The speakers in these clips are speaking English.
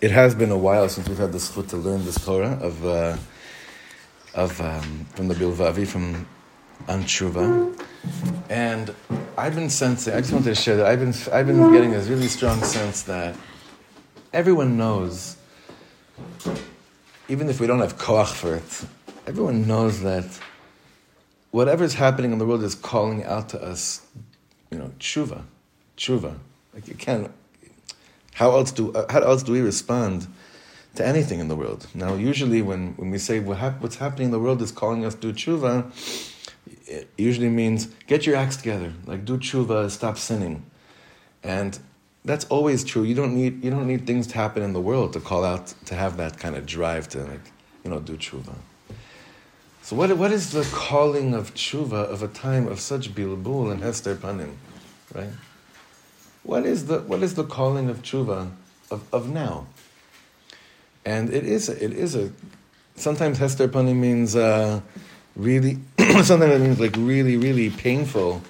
It has been a while since we've had the zchut to learn this Torah of uh, of um, from the Bilvavi from Anshuva, and I've been sensing. I just wanted to share that I've been I've been getting this really strong sense that everyone knows, even if we don't have koach for it, everyone knows that whatever's happening in the world is calling out to us, you know, tshuva, tshuva. Like you can't. How else do uh, how else do we respond to anything in the world? Now, usually when, when we say what hap- what's happening in the world is calling us to tshuva, it usually means get your acts together, like do tshuva, stop sinning, and that's always true. You don't need you don't need things to happen in the world to call out to have that kind of drive to like you know do tshuva. So what what is the calling of tshuva of a time of such bilbul and hester panim, right? What is the what is the calling of tshuva of, of now? And it is it is a sometimes hester panim means uh, really sometimes it means like really really painful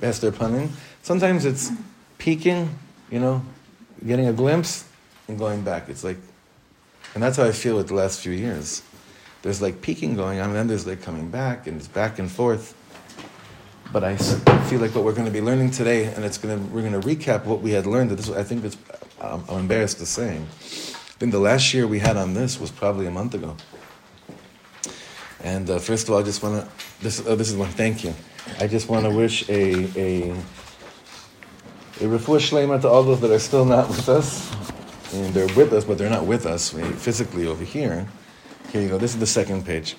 hester panim. Sometimes it's peeking, you know, getting a glimpse and going back. It's like, and that's how I feel with the last few years. There's like peeking going on, and then there's like coming back, and it's back and forth. But I feel like what we're going to be learning today, and it's going to we're going to recap what we had learned. This I think it's I'm, I'm embarrassed to say. I think the last year we had on this was probably a month ago. And uh, first of all, I just want to this uh, this is one thank you. I just want to wish a a a refuah shlema to all those that are still not with us. And they're with us, but they're not with us physically over here. Here you go. This is the second page,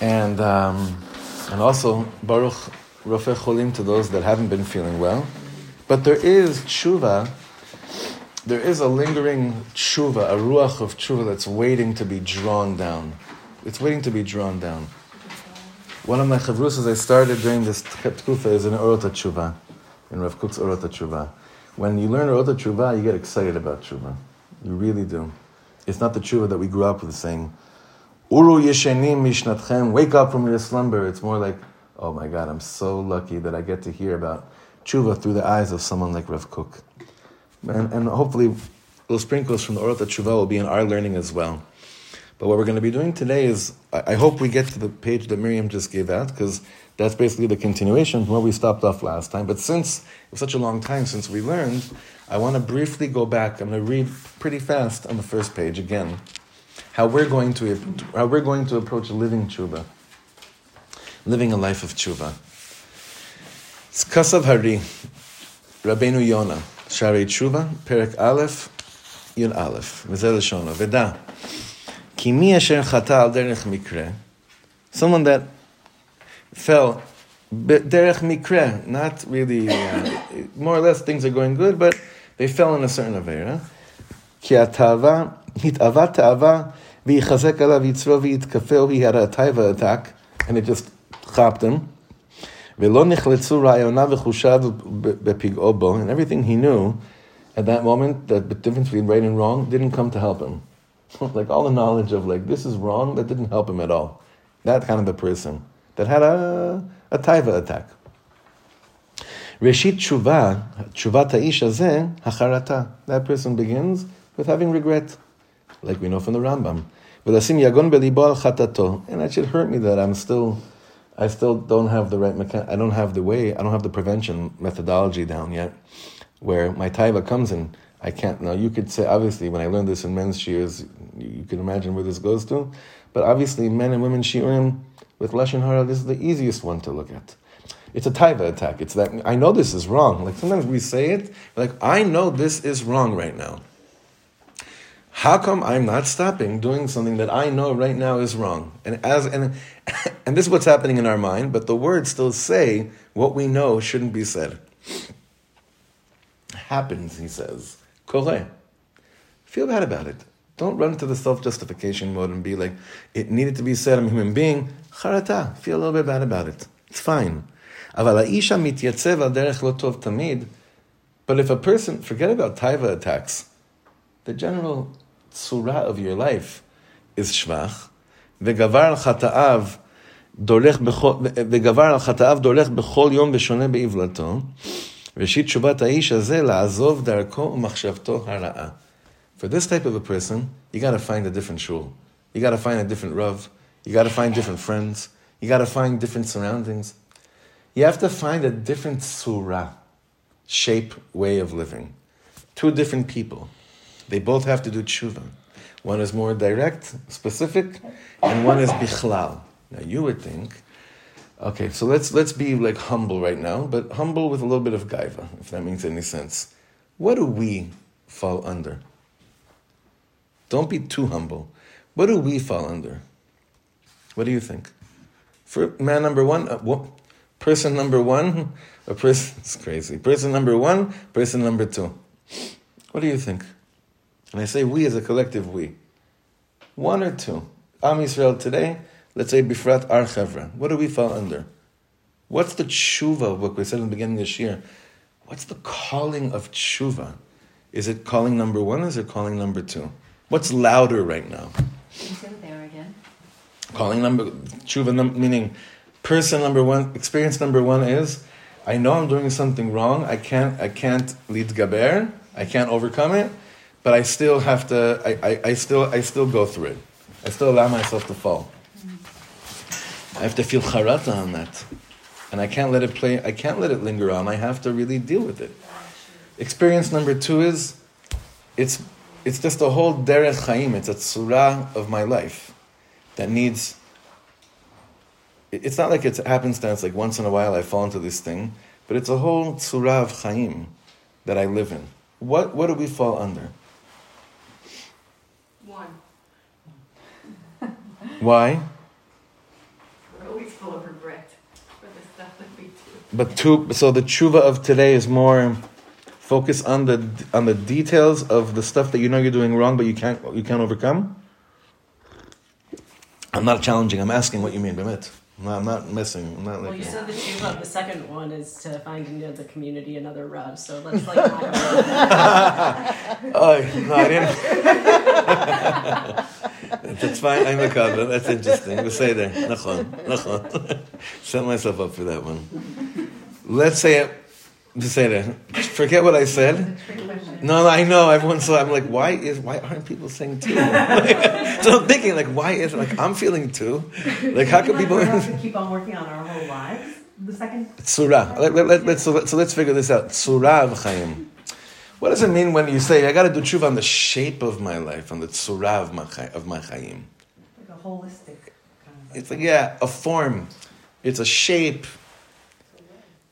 and um, and also Baruch Rofeh Cholim to those that haven't been feeling well. But there is tshuva, there is a lingering tshuva, a ruach of tshuva that's waiting to be drawn down. It's waiting to be drawn down. One of my chavrusas I started during this tkufa is in Orot tshuva, in Rav Kook's Orot tshuva. When you learn Orot tshuva, you get excited about tshuva. You really do. It's not the tshuva that we grew up with saying, Uru yeshenim mishnatchem, wake up from your slumber. It's more like, oh my God, I'm so lucky that I get to hear about tshuva through the eyes of someone like Rav Kook. And, and hopefully, little sprinkles from the Orot tshuva will be in our learning as well. But what we're going to be doing today is, I, I hope we get to the page that Miriam just gave out, because that's basically the continuation from where we stopped off last time. But since it was such a long time since we learned, I want to briefly go back. I'm going to read pretty fast on the first page again how we're going to how we're going to approach living tshuva, living a life of tshuva. It's Kasav Hari, Rabbeinu Yona, Sha'arei Tshuva, Perek Aleph, Yud Aleph, וזה לשונו, Veda. כי מי אשר חטא someone that fell derech mikre, not really, uh, more or less things are going good, but they fell in a certain avera. כי התאווה, התאווה תאווה, ויחזק עליו יצרו ויתקפהו, והיא הרעתי attack, and it just chaptim. And everything he knew at that moment, that the difference between right and wrong, didn't come to help him. like all the knowledge of like, this is wrong, that didn't help him at all. That kind of a person that had a, a taiva attack. Reshit tshuva, tshuvat ha'ish hazeh, hacharata. That person begins with having regret, like we know from the Rambam. And that should hurt me that I'm still I still don't have the right mechan- I don't have the way, I don't have the prevention methodology down yet, where my taiva comes in. I can't. Now you could say obviously when I learned this in men's shears, you can imagine where this goes to, but obviously men and women shiurim with lashon hara, this is the easiest one to look at. It's a taiva attack. It's that I know this is wrong. Like sometimes we say it, like I know this is wrong right now. How come I'm not stopping doing something that I know right now is wrong? And as and and this is what's happening in our mind, but the words still say what we know shouldn't be said. Happens, he says. Kore. Feel bad about it. Don't run to the self-justification mode and be like, it needed to be said, I'm a human being. Charata. Feel a little bit bad about it. It's fine. But if a person, forget about taiva attacks, the general tzura of your life is shvach, וגבר על חטאיו דורך בכל, וגבר על חטאיו דורך בכל יום ושונה בעוולתו, ראשית תשובת האיש הזה לעזוב דרכו ומחשבתו הרעה. For this type of a person, you got to find a different shul. You got to find a different rav. You got to find different friends. You got to find different surroundings. You have to find a different surah, shape, way of living. Two different people. They both have to do tshuva. One is more direct, specific, and one is bichlal. Now you would think, okay, so let's let's be like humble right now, but humble with a little bit of gaiva, if that makes any sense. What do we fall under? Don't be too humble. What do we fall under? What do you think? For man number one, uh, what, person number one, a person, it's crazy. Person number one, person number two. What do you think? And I say we as a collective we. One or two. Am Yisrael today, let's say Bifrat Ar Chevra. What do we fall under? What's the tshuva what we said in the beginning of this year? What's the calling of tshuva? Is it calling number one or is it calling number two? What's louder right now? there again. Calling number tshuva num, meaning person number one, experience number one is I know I'm doing something wrong. I can't I can't lead gaber. I can't overcome it, but I still have to I, I, I still I still go through it. I still allow myself to fall. I have to feel charata on that. And I can't let it play I can't let it linger on. I have to really deal with it. Experience number two is it's it's just a whole derech chaim. It's a tzura of my life that needs. It's not like it's happenstance. Like once in a while I fall into this thing, but it's a whole tzura of chaim that I live in. What what do we fall under? One. Why? We're always full of regret for the stuff that we do. But two. So the tshuva of today is more focus on the on the details of the stuff that you know you're doing wrong, but you can't you can't overcome. I'm not challenging. I'm asking what you mean by it. I'm not, I'm not messing. I'm not Well, like. you said the tshuva. The second one is to find in the community another Rav. So let's like. Oh, no, I didn't. That's fine. I'm a cover. That's interesting. We'll say there. Nachon. Nachon. Set myself up for that one. Let's say it. Just say that. Forget what I said. No, no, I know. Everyone's so. I'm like, why is why aren't people saying two? so I'm thinking, like, why is like I'm feeling two? Like, how can people? To keep on working on our whole lives. The second, Surah. Let, let, let, let's, so, let, so let's figure this out. Surah of Chaim. What does it mean when you say, I got to do tshuva on the shape of my life, on the surah of my, chai- of my Chaim? like a holistic kind of. It's like, yeah, a form. It's a shape.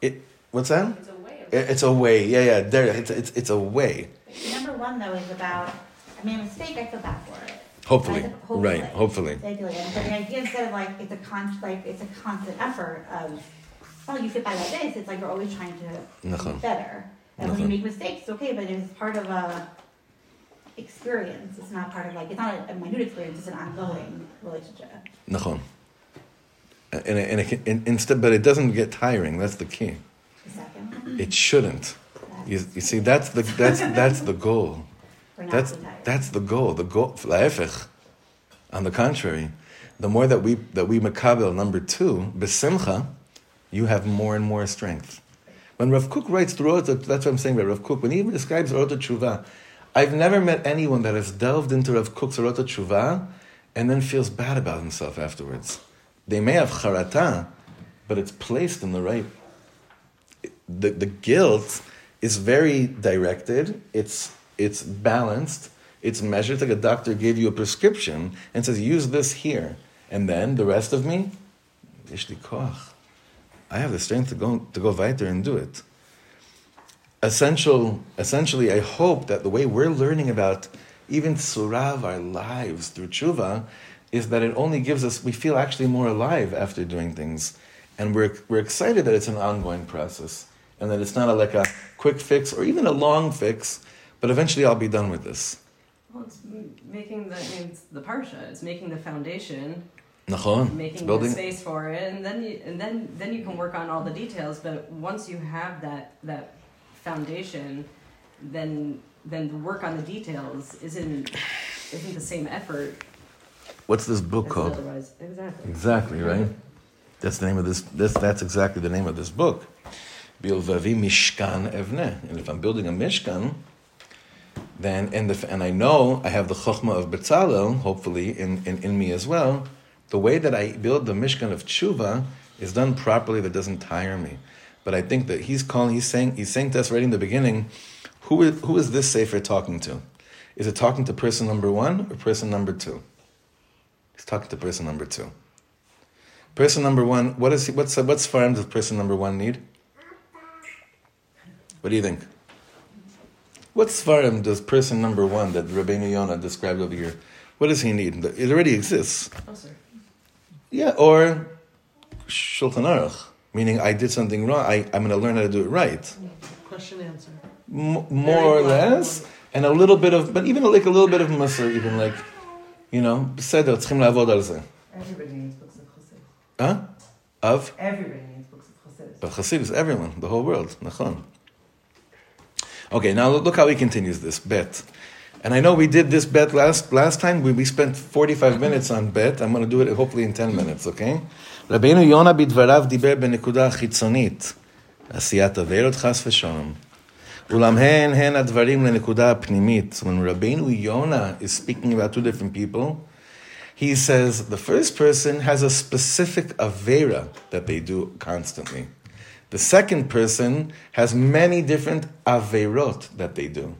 It, what's that? It's a way It's a way. Yeah, yeah. There, it's, it's, it's a way. Number one though is about, I mean, a mistake, I feel bad for it. Hopefully. Right, Right, hopefully. Ideally, and- but the idea instead of like, it's a con, like, it's a constant effort of, oh, you fit by like this, it's like you're always trying to Nachon. be better. And when you make mistakes, okay, but it's part of a experience, it's not part of like, it's not a, minute experience, it's an ongoing relationship. Nachon. And, and, and, it and instead, but it doesn't get tiring. That's the key. Second, It shouldn't. You, you see, that's the, that's, that's the goal. That's that's the goal. The goal. On the contrary, the more that we that we makabel number two besimcha, you have more and more strength. When Rav Kook writes through Orot, that's what I'm saying about Rav Kook. When he even describes Orot Tshuva, I've never met anyone that has delved into Rav Kook's Orot Tshuva and then feels bad about himself afterwards. They may have charata, but it's placed in the right. The the guilt is very directed. It's it's balanced. It's measured. It's like a doctor gave you a prescription and says, use this here. And then the rest of me, koach. I have the strength to go to go weiter and do it. Essential, essentially, I hope that the way we're learning about even surah of our lives through tshuva is that it only gives us, we feel actually more alive after doing things. And we're, we're excited that it's an ongoing process and that it's not a, like a quick fix or even a long fix, but eventually I'll be done with this. Well, it's making the it's the parsha. It's making the foundation, Nachon? making Building, space for it, and then you and then then you can work on all the details. But once you have that that foundation, then then the work on the details isn't isn't the same effort what's this book called? otherwise. Exactly. Exactly, right? That's the name of this, this that's exactly the name of this book. Bilvavi Mishkan Evne. And if I'm building a Mishkan, then and the and I know I have the chokhmah of Betzalel, hopefully in, in, in me as well. The way that I build the Mishkan of Tshuva is done properly that doesn't tire me. But I think that he's calling, he's saying, he's saying to us right in the beginning, who is, who is this Sefer talking to? Is it talking to person number one or person number two? He's talking to person number two. Person number one, what is he, what's what's farm does person number one need? What do you think? What sfarim does person number one that Rabbeinu Yonah described over here? What does he need? It already exists. Oh. Yeah, or Shulchan Aruch, meaning I did something wrong. I, I'm going to learn how to do it right. Question answer. M- more or less, and a little bit of, but even like a little bit of Musar, even like, you know, בסדר, צריכים לעבוד על זה. Everybody needs books of Chassidus. Huh? Of? Everybody needs books of Chassidus. But Hasidus, everyone, the whole world. Nachon. Okay, now look how he continues this bet. And I know we did this bet last last time. We, we spent 45 minutes on bet. I'm going to do it hopefully in 10 minutes, okay? רבינו יונה בדבריו דיבר בנקודה חיצונית, עשיית עבירות חס ושלום. אולם הן הן הדברים לנקודה הפנימית. When רבינו Yonah is speaking about two different people, he says the first person has a specific avera that they do constantly. The second person has many different averot that they do.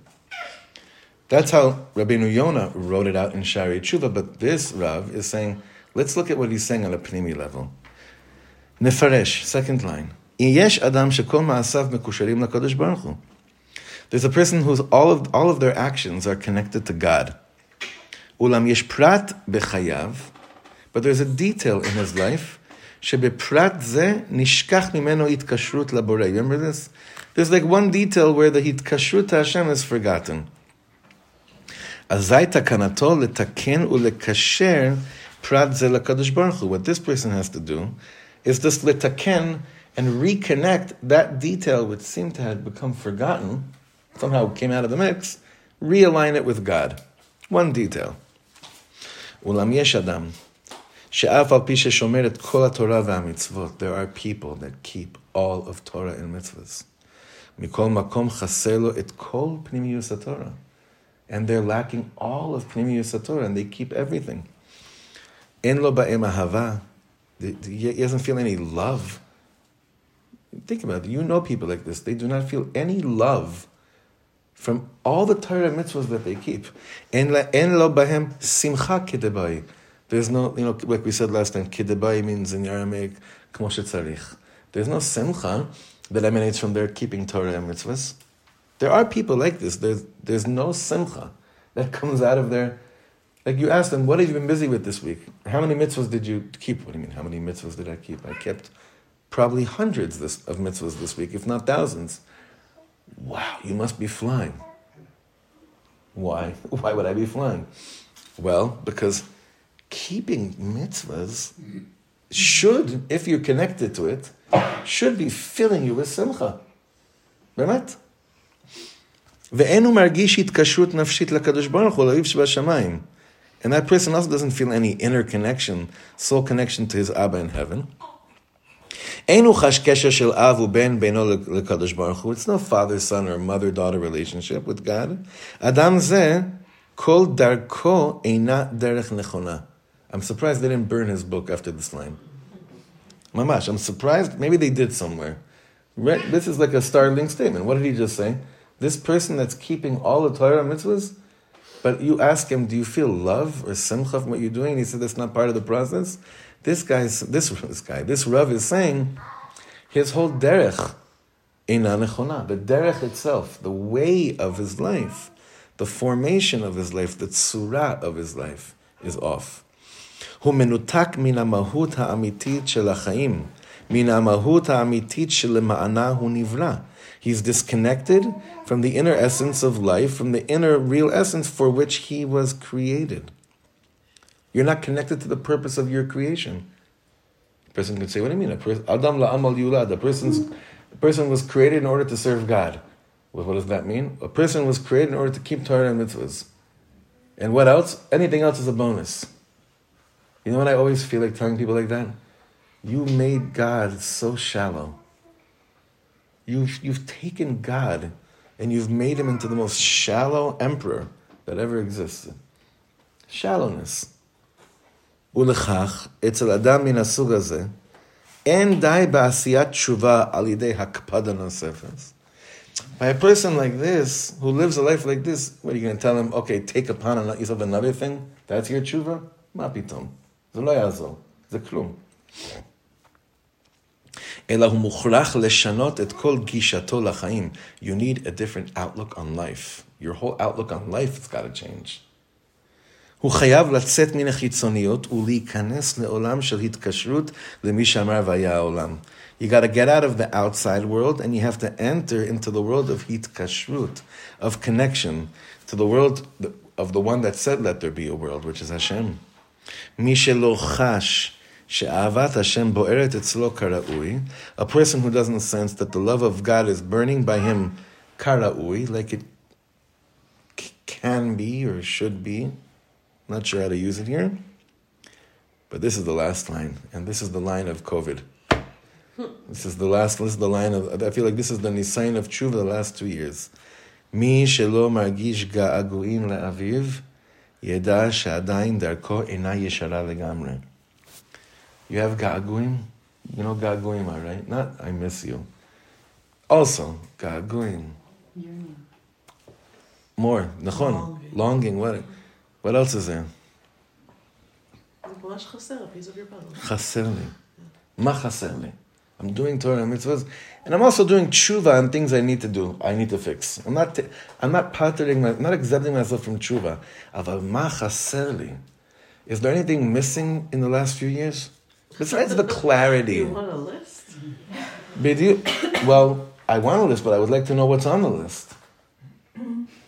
That's how Rabbi Yonah wrote it out in Sha'arei Tshuva, but this Rav is saying, let's look at what he's saying on a Pnimi level. Nefaresh, second line. Yesh Adam Shekol Ma'asav Mekusharim LaKadosh Baruch Hu. There's a person whose all of, all of their actions are connected to God. Ulam Yesh Prat Bechayav. But there's a detail in his life. שבפרט ze nishkach mimeno itkashrut labore. Remember this? There's like one detail where the itkashrut to Hashem is forgotten. אזי תקנתו לתקן ולקשר פרט זה לקדוש ברוך הוא. What this person has to do is just לתקן and reconnect that detail which seemed to have become forgotten, somehow came out of the mix, realign it with God. One detail. אולם יש אדם שאף על פי ששומר את כל התורה והמצוות, there are people that keep all of Torah and mitzvahs. מכל מקום חסר לו את כל פנימיוס התורה. and they're lacking all of Pnimius Sator, and they keep everything. In lo hava, he doesn't feel any love. Think about it. You know people like this. They do not feel any love from all the Torah mitzvahs that they keep. En lo bahem simcha kidebai. There's no, you know, like we said last time, kidebai means in Aramaic, kmoshe tzarich. There's no simcha that emanates from their keeping Torah and mitzvahs. There are people like this. There's, there's no simcha that comes out of their. Like you ask them, what have you been busy with this week? How many mitzvahs did you keep? What do you mean? How many mitzvahs did I keep? I kept probably hundreds this, of mitzvahs this week, if not thousands. Wow, you must be flying. Why? Why would I be flying? Well, because keeping mitzvahs should, if you're connected to it, should be filling you with simcha. Right? ואין הוא מרגיש התקשרות נפשית לקדוש ברוך הוא, לאביו שבשמיים. And that person also doesn't feel any inner connection, soul connection to his Abba in heaven. אין הוא חש קשר של אב ובן בינו לקדוש ברוך הוא. It's no father-son or mother-daughter relationship with God. אדם זה, כל דרכו אינה דרך נכונה. I'm surprised they didn't burn his book after this line. Mamash, I'm surprised. Maybe they did somewhere. Right? This is like a startling statement. What did he just say? This person that's keeping all the Torah mitzvahs, but you ask him, do you feel love or simcha from what you're doing? And he said that's not part of the process. This guy's this this guy, this Rav is saying his whole derech ina nechona. The derech itself, the way of his life, the formation of his life, the tzura of his life is off. הוא מנותק מן המהות האמיתית של החיים, מן המהות האמיתית שלמענה הוא נברא. He's disconnected from the inner essence of life, from the inner real essence for which he was created. You're not connected to the purpose of your creation. A person could say, what do you mean? Adam la'amal yulad. Person's, a person was created in order to serve God. Well, what does that mean? A person was created in order to keep Torah and mitzvahs. And what else? Anything else is a bonus. You know what I always feel like telling people like that? You made God so shallow. You've, you've taken God and you've made him into the most shallow emperor that ever existed. Shallowness. ולכך, אצל אדם מן הסוג הזה, אין די בעשיית תשובה על ידי הקפדה נוספת. By a person like this, who lives a life like this, what are you going to tell him? Okay, take upon yourself another thing? That's your tshuva? מה פתאום? זה לא יעזור. זה כלום. אלא הוא מוכרח לשנות את כל גישתו לחיים. You need a different outlook on life. Your whole outlook on life has got to change. הוא חייב לצאת מן החיצוניות ולהיכנס לעולם של התקשרות למי שאמר והיה העולם. You got to get out of the outside world and you have to enter into the world of hitkashrut, of connection, to the world of the one that said, Let there be a world, which is Hashem. מי שלא חש She'avat Hashem bo'eret etzlo karaui. A person who doesn't sense that the love of God is burning by him karaui, like it can be or should be. Not sure how to use it here. But this is the last line, and this is the line of COVID. This is the last, this is the line of, I feel like this is the Nisayan of Tshuva the last two years. Mi shelo margish ga'aguim la'aviv, yeda she'adayin darko ena yeshara legamre. You have ga'aguim? You know ga'aguim, right? Not I miss you. Also, ga'aguim. More, nachon. Longing. Longing. What, what else is there? חסר לי. מה חסר לי? I'm doing Torah and mitzvahs, and I'm also doing tshuva on things I need to do, I need to fix. I'm not, I'm not patering, I'm not exempting myself from tshuva. Aval ma chaser Is there anything missing in the last few years? Besides the clarity. You want a list? well, I want a list, but I would like to know what's on the list.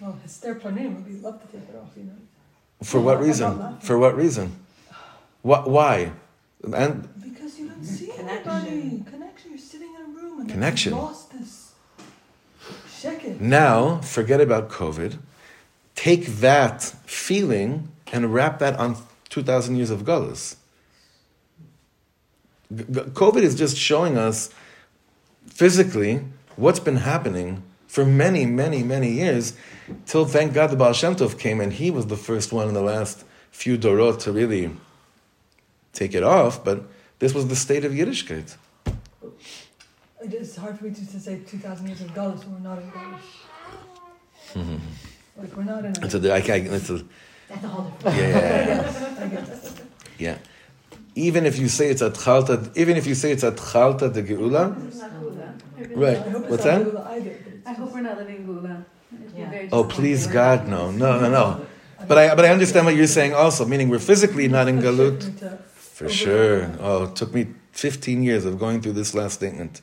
Well, Hester Panim would be love to take it off, you know. For what reason? For what reason? What? Why? And because you don't see anybody. Connection. You're sitting in a room and connection. lost this. Sheket. Now, forget about COVID. Take that feeling and wrap that on 2,000 years of Gullus. COVID is just showing us physically what's been happening for many, many, many years, till thank God the Baal Shem Tov came and he was the first one in the last few Dorot to really take it off, but this was the state of Yiddishkeit. It's hard for me to, to say 2,000 years of Gaulish when we're not in Gaulish. Mm-hmm. Like, we're not in a... It's a, I, I, it's a, That's a whole different... Yeah, yeah, yeah. yeah. Even if you say it's Atchalta, even if you say it's Atchalta de Geula, right, what's that? I hope we're not living Gula. Yeah. Oh, please God, no, no, no, no. But I, but I understand what you're saying also, meaning we're physically not in Galut. For sure. Oh, it took me 15 years of going through this last statement.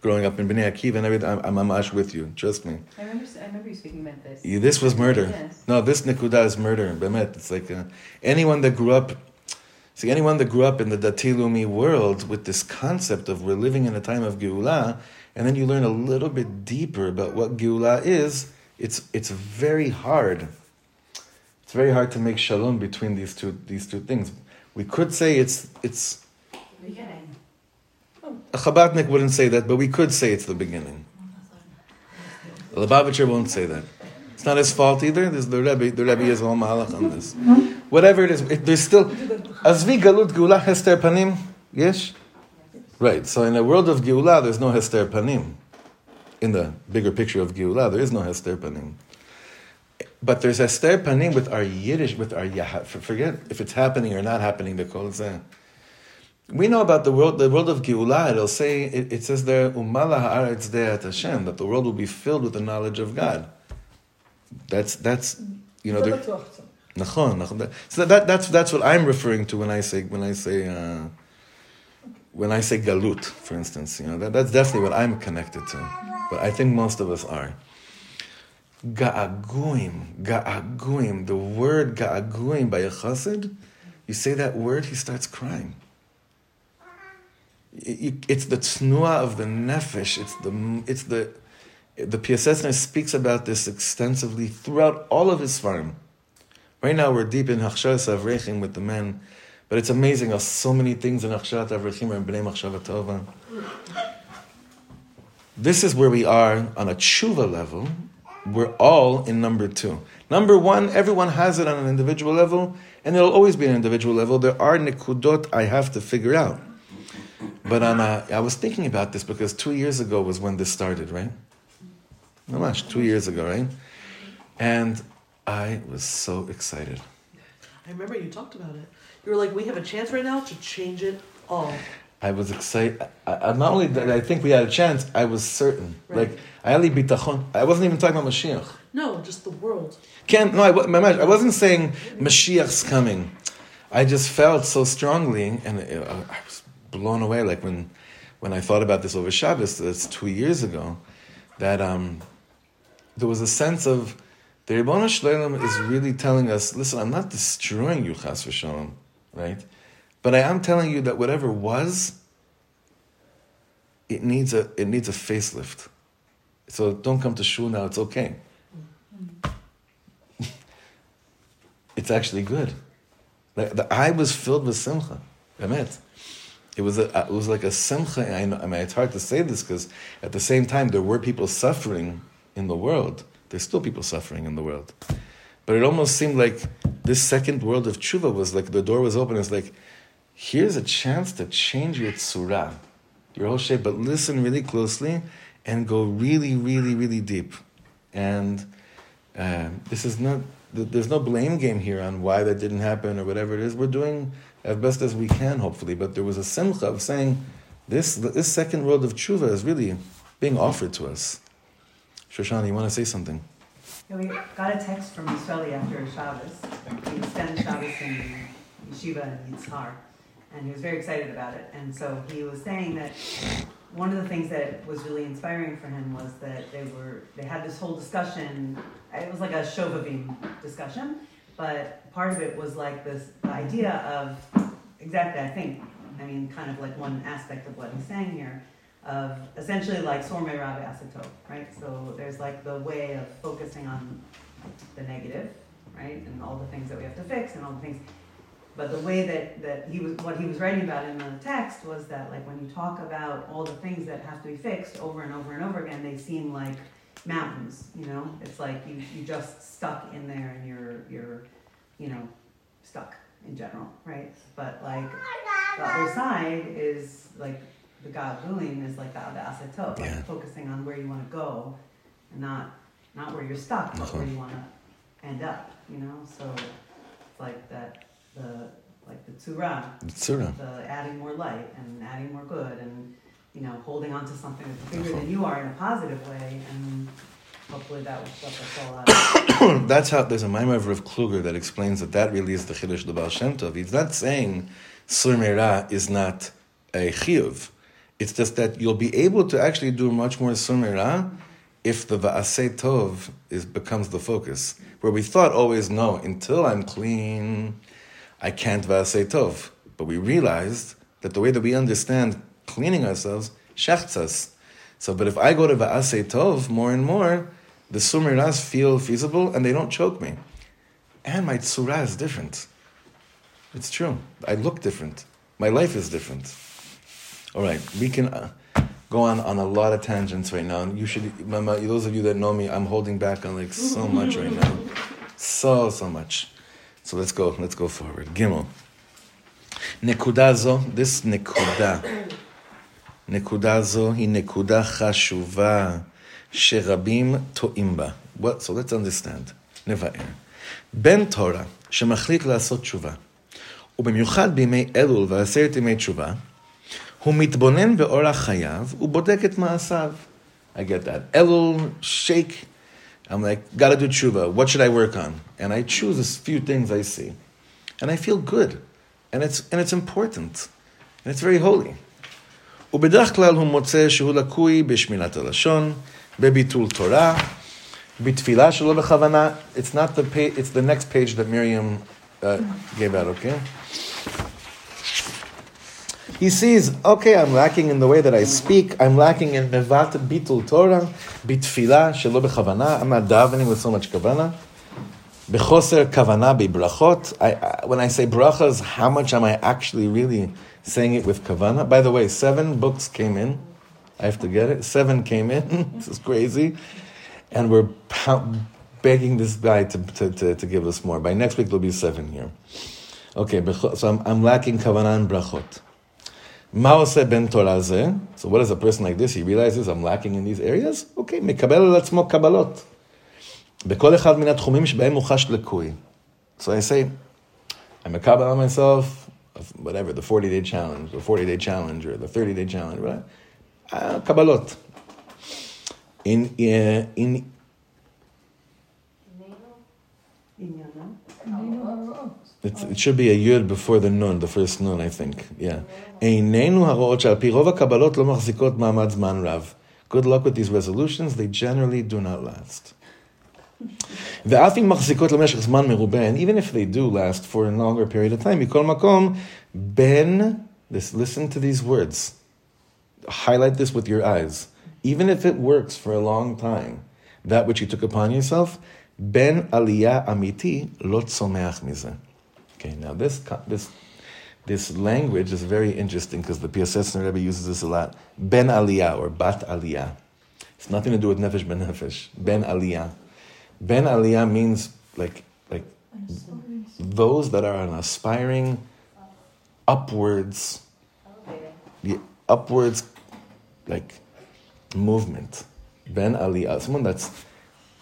Growing up in Bnei Akiva and everything, I'm, I'm amash with you. Trust me. I remember, I remember you speaking about this. Yeah, this was murder. Yes. No, this nikuda is murder. Bemet. It's like uh, anyone that grew up. See, anyone that grew up in the Dati Leumi world with this concept of we're living in a time of Geulah, and then you learn a little bit deeper about what Geulah is, it's, it's very hard. It's very hard to make shalom between these two, these two things. We could say it's, it's Beginning. a Chabadnik wouldn't say that, but we could say it's the beginning. The Lubavitcher won't say that. It's not his fault either. There's the Rebbe. The Rebbe is all malach on this. Hmm? Whatever it is, it, there's still azvi galut geula hester panim. Yes, right. So in the world of geula, there's no hester panim. In the bigger picture of geula, there is no hester panim. But there's hester panim with our Yiddish, with our Yah. Forget if it's happening or not happening. The kol zeh. We know about the world, the world of Geulah. It'll say it, it says there, "Umala haaretz de'at Hashem," that the world will be filled with the knowledge of God. That's that's you know. Nachon, nachon. So that, that's that's what I'm referring to when I say when I say uh, when I say galut, for instance. You know that, that's definitely what I'm connected to. But I think most of us are. Ga'aguim, ga'aguim. The word ga'aguim by a chassid, you say that word, he starts crying. It's the tnua of the nefesh. It's the it's the the Piaseczner speaks about this extensively throughout all of his sfarim. Right now we're deep in Hachsharas Avrechim with the men, but it's amazing how so many things in Hachsharat Avrechim are in Bnei Machshava Tova. This is where we are on a tshuva level, we're all in number two. Number one, everyone has it on an individual level, and it'll always be an individual level. There are nikudot I have to figure out. But on a, I was thinking about this because two years ago was when this started, right? Much, two years ago, right? And I was so excited. I remember you talked about it. You were like, we have a chance right now to change it all. I was excited. I, I, not only did I think we had a chance, I was certain. Right. Like, I had bitachon. I wasn't even talking about Mashiach. No, just the world. Can't, no, I, I wasn't saying Mashiach's coming. I just felt so strongly, and it, uh, I was blown away. Like when, when I thought about this over Shabbos, that's two years ago, that um, there was a sense of the Ribbon Shloim is really telling us, listen, I'm not destroying you, Chas v'shalom, right? But I am telling you that whatever was, it needs a it needs a facelift. So don't come to shul now. It's okay. it's actually good. The, the eye was filled with simcha. Emet. It was a, it was like a simcha. I, know, I mean, it's hard to say this because at the same time there were people suffering in the world. There's still people suffering in the world, but it almost seemed like this second world of tshuva was like the door was open. It's like here's a chance to change your tzura, your whole shape, but listen really closely and go really, really, really deep. And uh, this is not, there's no blame game here on why that didn't happen or whatever it is. We're doing as best as we can, hopefully. But there was a simcha of saying, this, this second world of tshuva is really being offered to us. Shoshana, you want to say something? Yeah, we got a text from Israeli after Shabbos. He spent Shabbos in Yeshiva in Yitzhar, and he was very excited about it. And so he was saying that one of the things that was really inspiring for him was that they were they had this whole discussion. It was like a shovavim discussion, but part of it was like this idea of exactly. I think I mean kind of like one aspect of what he's saying here of essentially like Sorme Asato, right? So there's like the way of focusing on the negative, right? And all the things that we have to fix and all the things. But the way that, that he was, what he was writing about in the text was that like when you talk about all the things that have to be fixed over and over and over again, they seem like mountains, you know? It's like you, you just stuck in there and you're, you're, you know, stuck in general, right? But like the other side is like the God willing is like the asato, like Yeah. focusing on where you want to go, and not not where you're stuck, but where uh-huh. you want to end up. You know, so it's like that the like the tzura, Tzura. the adding more light and adding more good, and you know holding on to something that's bigger than uh-huh. you are in a positive way, and hopefully that will step us all out. That's how there's a mimer of Kluger that explains that that really is the chiddush of the Baal Shem Tov. He's not saying sur meira is not a chiyuv. It's just that you'll be able to actually do much more sur meira if the va'aseh tov is becomes the focus. Where we thought always no, until I'm clean, I can't va'aseh tov. But we realized that the way that we understand cleaning ourselves shechts us. So, but if I go to va'aseh tov more and more, the sumiras feel feasible and they don't choke me. And my tzura is different. It's true. I look different. My life is different. All right, we can uh, go on on a lot of tangents right now. You should, Mama, those of you that know me, I'm holding back on like so much right now, so so much. So let's go. Let's go forward. Gimel. נקודה זו, this נקודה, נקודה זו היא נקודה חשובה שרבים טועים בה. What? So let's understand. נבהר. בן תורה שמחליט לעשות תשובה, ובמיוחד בימי אלול ועשרת ימי תשובה, הוא מתבונן באורח חייו ובודק את מעשיו. I get that. Elul, shake. I'm like, gotta do tshuva. What should I work on? And I choose a few things I see. And I feel good. And it's, and it's important. And it's very holy. ובדרך כלל הוא מוצא שהוא לקוי בשמירת הלשון, בביטול תורה, בתפילה שלא בכוונה. It's not the page, it's the next page that Miriam uh, gave out, okay? He sees, okay, I'm lacking in the way that I speak. I'm lacking in mevat bitul Torah, bitfila shelo bechavana. I'm not davening with so much kavana. Bechoser kavana I, when I say brachas, how much am I actually really saying it with kavana? By the way, seven books came in. I have to get it. Seven came in. this is crazy. and we're begging this guy to, to, to, to give us more. By next week, there'll be seven here. Okay, so I'm, I'm lacking kavanah and brachot. מה עושה בן תורה זה? So what does a person like this, he realizes I'm lacking in these areas? אוקיי, מקבל על עצמו קבלות. בכל אחד מן התחומים שבהם הוא חש לקוי. So I say, I'm a kabbalah myself, of whatever, the 40 day challenge, the 40 day challenge, or the 30 day challenge, right? Uh, kabbalot. In, uh, in, it's, it should be a yud before the nun, the first nun, I think. Yeah. איננו הרואות שעל פי רוב הקבלות לא מחזיקות מעמד זמן רב. Good luck with these resolutions, they generally do not last. ואף אם מחזיקות למשך זמן מרובה, and even if they do last for a longer period of time, מכל מקום, בין, this, listen to these words, highlight this with your eyes, even if it works for a long time, that which you took upon yourself, בין עלייה אמיתי לא צומח מזה. Okay, now this, this, this language is very interesting because the Piaseczner Rebbe uses this a lot. Ben aliyah or bat aliyah. It's nothing to do with nefesh ben nefesh. Ben aliyah. Ben aliyah means like like those that are an aspiring upwards, the upwards like movement. Ben aliyah, someone that's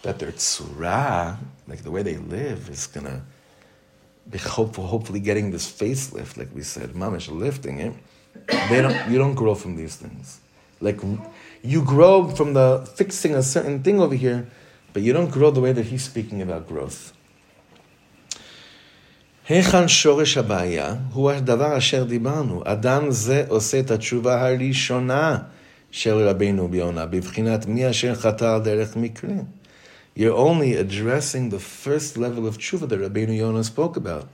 that their tzura, like the way they live, is gonna hopefully getting this facelift, like we said, mamish lifting it. They don't, you don't grow from these things. Like you grow from the fixing a certain thing over here, but you don't grow the way that he's speaking about growth. היכן שורש הבעיה הוא הדבר אשר דיברנו. אדם זה עושה את התשובה הראשונה של רבינו ביונה, בבחינת מי אשר חטא על דרך מקרה. You're only addressing the first level of tshuva that Rabbeinu Yonah spoke about.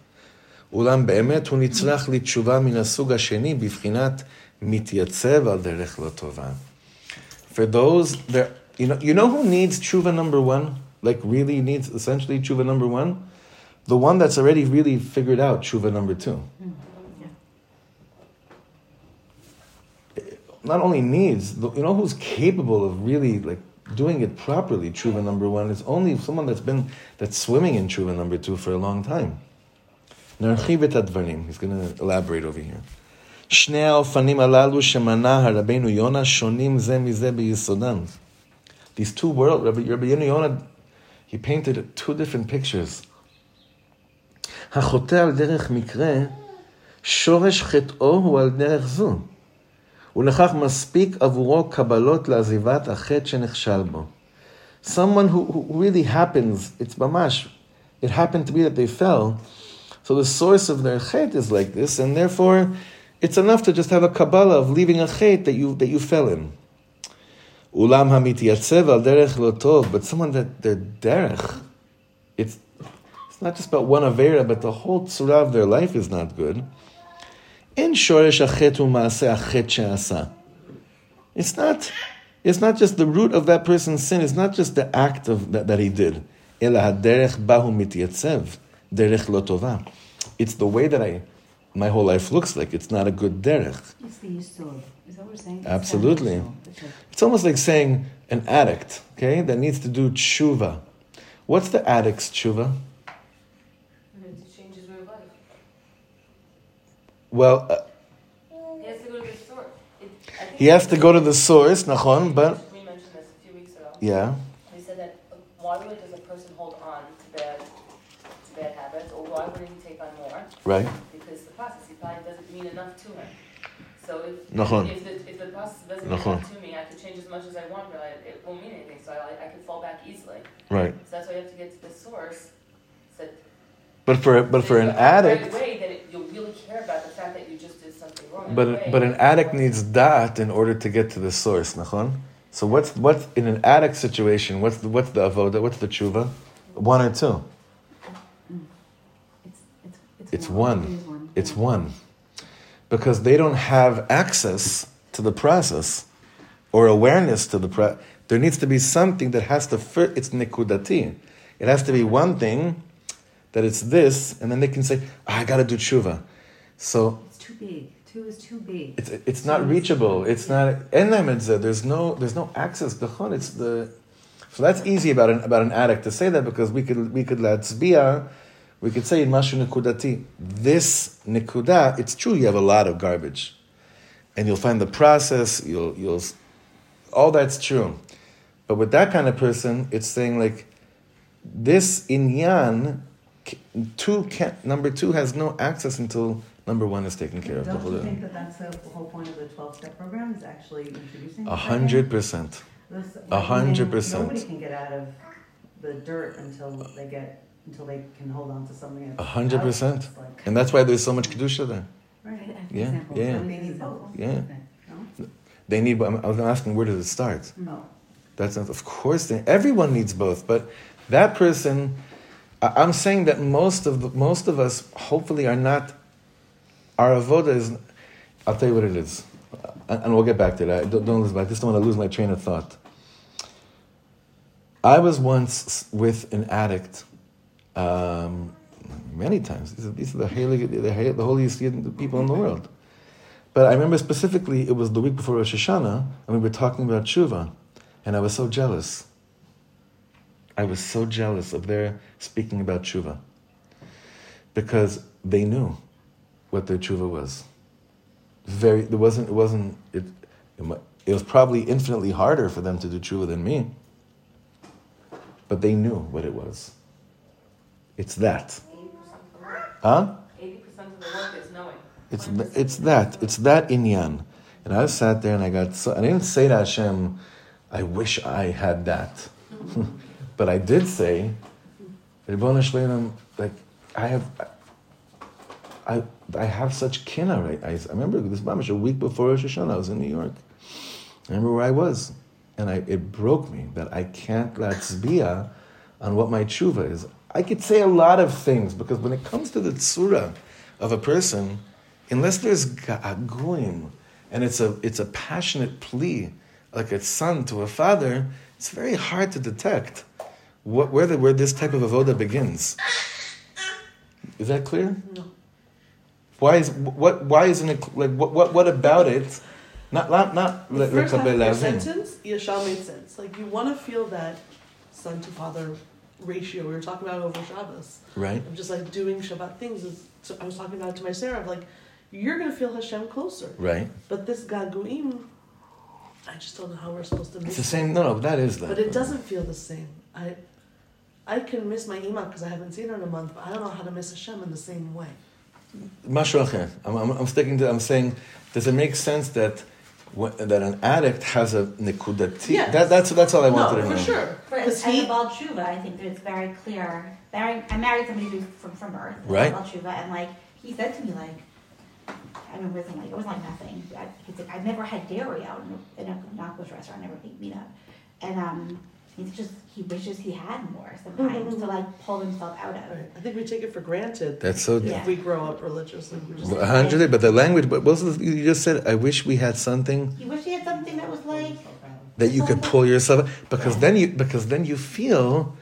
אולם באמת הוא נצרך לתשובה מן הסוג השני, בבחינת מתייצב על דרך לא טובה. For those, there, you know, you know who needs tshuva number one? Like really needs essentially tshuva number one? The one that's already really figured out tshuva number two. Not only needs, you know who's capable of really like doing it properly, tshuva number one, is only someone that's been, that's swimming in tshuva number two for a long time. נרחיב את הדברים, he's going to elaborate over here. שני האופנים הללו שמנה הרבינו יונה שונים זה מזה ביסודם. These two worlds, Rabbi, Rabbi Yonah, he painted two different pictures. החוטא על דרך מקרה, שורש חטאו הוא על דרך זו. ולכך מספיק עבורו קבלות לעזיבת החטא שנכשל בו. Someone who, who really happens, it's mamash, it happened to be that they fell, so the source of their chet is like this, and therefore it's enough to just have a Kabbalah of leaving a chet that you, that you fell in. Ulam hamitiyatzev al derech lo tov, but someone that their derech, it's, it's not just about one avera, but the whole tzura of their life is not good. In shoresh achet u'maaseh achet she'asa. It's not, it's not just the root of that person's sin, it's not just the act of that, that he did. Ela haderech bahu mitiyatzev. derech lo tova. It's the way that I, my whole life looks like. It's not a good derech. It's the yisod. Is that what we're saying? Absolutely. It's It's almost like saying an addict, okay, that needs to do tshuva. What's the addict's tshuva? To change his way of life. Well, uh, He has to go to the store. It, I think he has to go to the source, nachon, but We mentioned this a few weeks ago. yeah, We said that uh, why would does a person hold on to bad, to bad habits, or why wouldn't he take on more? right. Because the process, he probably doesn't mean enough to him. So if, Nachon. if the, if the process doesn't mean Nachon. enough to me, I could change as much as I want, but I, it won't mean anything, so I, I could fall back easily. Right. So that's why you have to get to the source, so But for but for an addict, way that it, you'll really care about the fact that you just did something wrong. in a but but an addict needs that in order to get to the source, nachon. So what's what's in an addict situation? What's the, what's the avoda? What's the tshuva? One or two? It's, it's, It's It one. one. It's one. Because they don't have access to the process or awareness to the pro. There needs to be something that has to fit. It's nikudati. It has to be one thing that it's this, and then they can say, "Ah, I got to do tshuva. So It's too big. Two is too big. it's it's not reachable. It's not. en la'em et zeh. There's no there's no access. Dachon, It's the So that's easy about an, about an addict to say that because we could, we could latzbia, we could say in mashu nikudati, this nikuda, it's true you have a lot of garbage. And you'll find the process, you'll, you'll, all that's true. But with that kind of person, it's saying like, this inyan, two can, number two has no access until number one is taken care of. Don't you think that that's the whole point of the 12 step program is actually introducing? A hundred percent. A hundred percent. Nobody can get out of the dirt until they get, until they can hold on to something. A hundred percent. And that's why there's so much kedusha there. Right. Yeah, yeah, So they need both. yeah. No? They need. I'm, I'm asking where does it start? No. That's not, of course. They, everyone needs both, but that person. I, I'm saying that most of the, most of us hopefully are not. Our avoda is. I'll tell you what it is, and, we'll get back to that. Don't, don't lose. I just don't want to lose my train of thought. I was once with an addict. Um, many times. These are, these are the, heilig, the, the holiest people in the world. But I remember specifically, it was the week before Rosh Hashanah, and we were talking about tshuva, and I was so jealous. I was so jealous of their speaking about tshuva because they knew what their tshuva was. Very, it wasn't. It wasn't. It, it, was probably infinitely harder for them to do tshuva than me. But they knew what it was. It's that, huh? Eighty percent of the work is knowing. It's th- it's that it's that inyan, and I sat there and I got so I didn't say to Hashem, I wish I had that, but I did say, like I have, I I have such kina right. I, I remember this mamash a week before Rosh Hashanah. I was in New York. I remember where I was, and I it broke me that I can't latzbia on what my tshuva is. I could say a lot of things because when it comes to the tzura of a person, unless there's ga'aguim, and it's a it's a passionate plea, like a son to a father, it's very hard to detect what where the, where this type of avoda begins. Is that clear? No. Why is what why isn't it like what what, what about it? Not not not The first half of your sentence, Yashal made sense. Like you want to feel that son to father ratio we were talking about over Shabbos. right? I'm just like doing Shabbat things. Is, so I was talking about it to my Sarah. Of like, you're gonna feel Hashem closer. Right. But this ga'aguim, I just don't know how we're supposed to It's miss. the it. same. No, no, that is that. But it doesn't feel the same. I, I can miss my imam because I haven't seen her in a month. But I don't know how to miss Hashem in the same way. Mashu acher. I'm, I'm, I'm sticking to. I'm saying, does it make sense that that an addict has a nikudati? Yes. That, that's that's all I wanted no, to for sure. For Because as he, about tshuva, I think that it's very clear. Married, I married somebody who's from from birth. Right. About tshuva, and like he said to me, like I remember saying like it was like nothing. I, he's like I've never had dairy out in a, in a non-kosher restaurant. Never picked me up, and um, he's just he wishes he had more sometimes to like pull himself out of. Right. I think we take it for granted. That's so. Yeah. We grow up religiously, we just hundred, but the language. But also, you just said, "I wish we had something He wished he had something that was like that you could pull yourself." Because then you, because then you feel,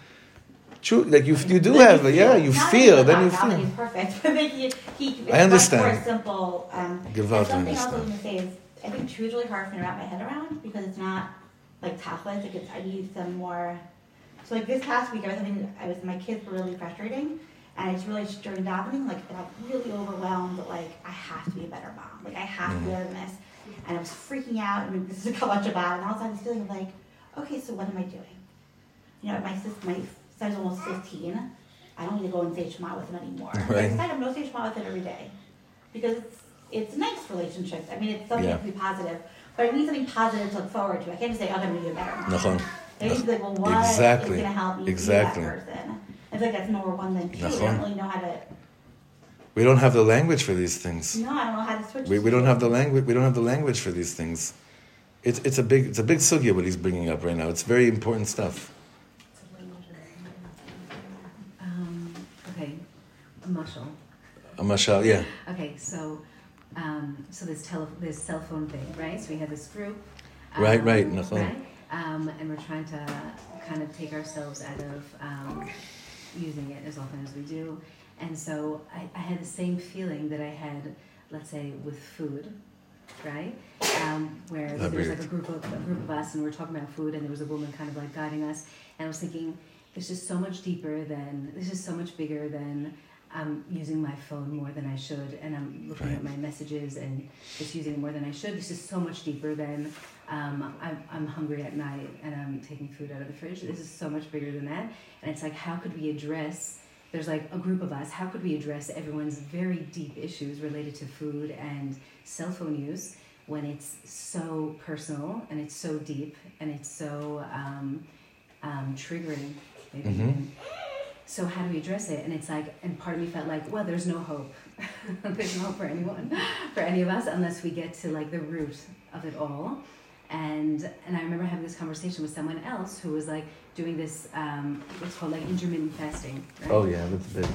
true. Like you, you do have, yeah, you feel. Then you about- not feel. he's perfect, but he, he, I understand. much more simple. Um, Give and out to something else I was gonna say is, I think true is really hard for me to wrap my head around because it's not like tachlis. Like it's, I need some more. So like this past week, I was having, I was my kids were really frustrating, and it's really just during davening, like and I'm really overwhelmed. That like I have to be a better mom. Like I have to be better than this, and I was freaking out. And this is a bunch of bad, and all of a sudden, I was feeling like, okay, so what am I doing? You know, my sis, my son's almost 15. I don't need to go and say Shema with him anymore. Right. I decided I'm going to say Shema with him every day because it's it's nice relationships. I mean, it's something Yeah. to be positive, but I need something positive to look forward to. I can't just say, "Oh, I'm going to be a better mom." Nachon. I need to be like, "Well, what is Exactly. going to help me Exactly. be that person?" I feel like that's number one. Then two, I don't really know how to. We don't have the language for these things. No, I don't know how to switch. We, we don't have the language. We don't have the language for these things. It's it's a big it's a big sugya what he's bringing up right now. It's very important stuff. Um, okay, a mushel. A mashal, yeah, Okay, so um, so this tele- this cell phone thing, right? So we had this group. um, Right, right, nachon. right? Um, and we're trying to kind of take ourselves out of um, using it as often as we do. And so I, I had the same feeling that I had, let's say, with food, right? um, where That'd there was like a group of a group of us, and we were talking about food, and there was a woman kind of like guiding us, and I was thinking, this is so much deeper than this is so much bigger than I'm using my phone more than I should, and I'm looking at my messages and just using more than I should. This is so much deeper than um, I'm, I'm hungry at night and I'm taking food out of the fridge. This is so much bigger than that. And it's like, how could we address? There's like a group of us. How could we address everyone's very deep issues related to food and cell phone use when it's so personal and it's so deep and it's so um, um, triggering? Maybe Mhm. So how do we address it? And it's like, and part of me felt like, well, there's no hope. there's no hope for anyone, for any of us, unless we get to like the root of it all. And and I remember having this conversation with someone else who was like doing this, um, what's called like intermittent fasting. Right? Oh yeah, that's big.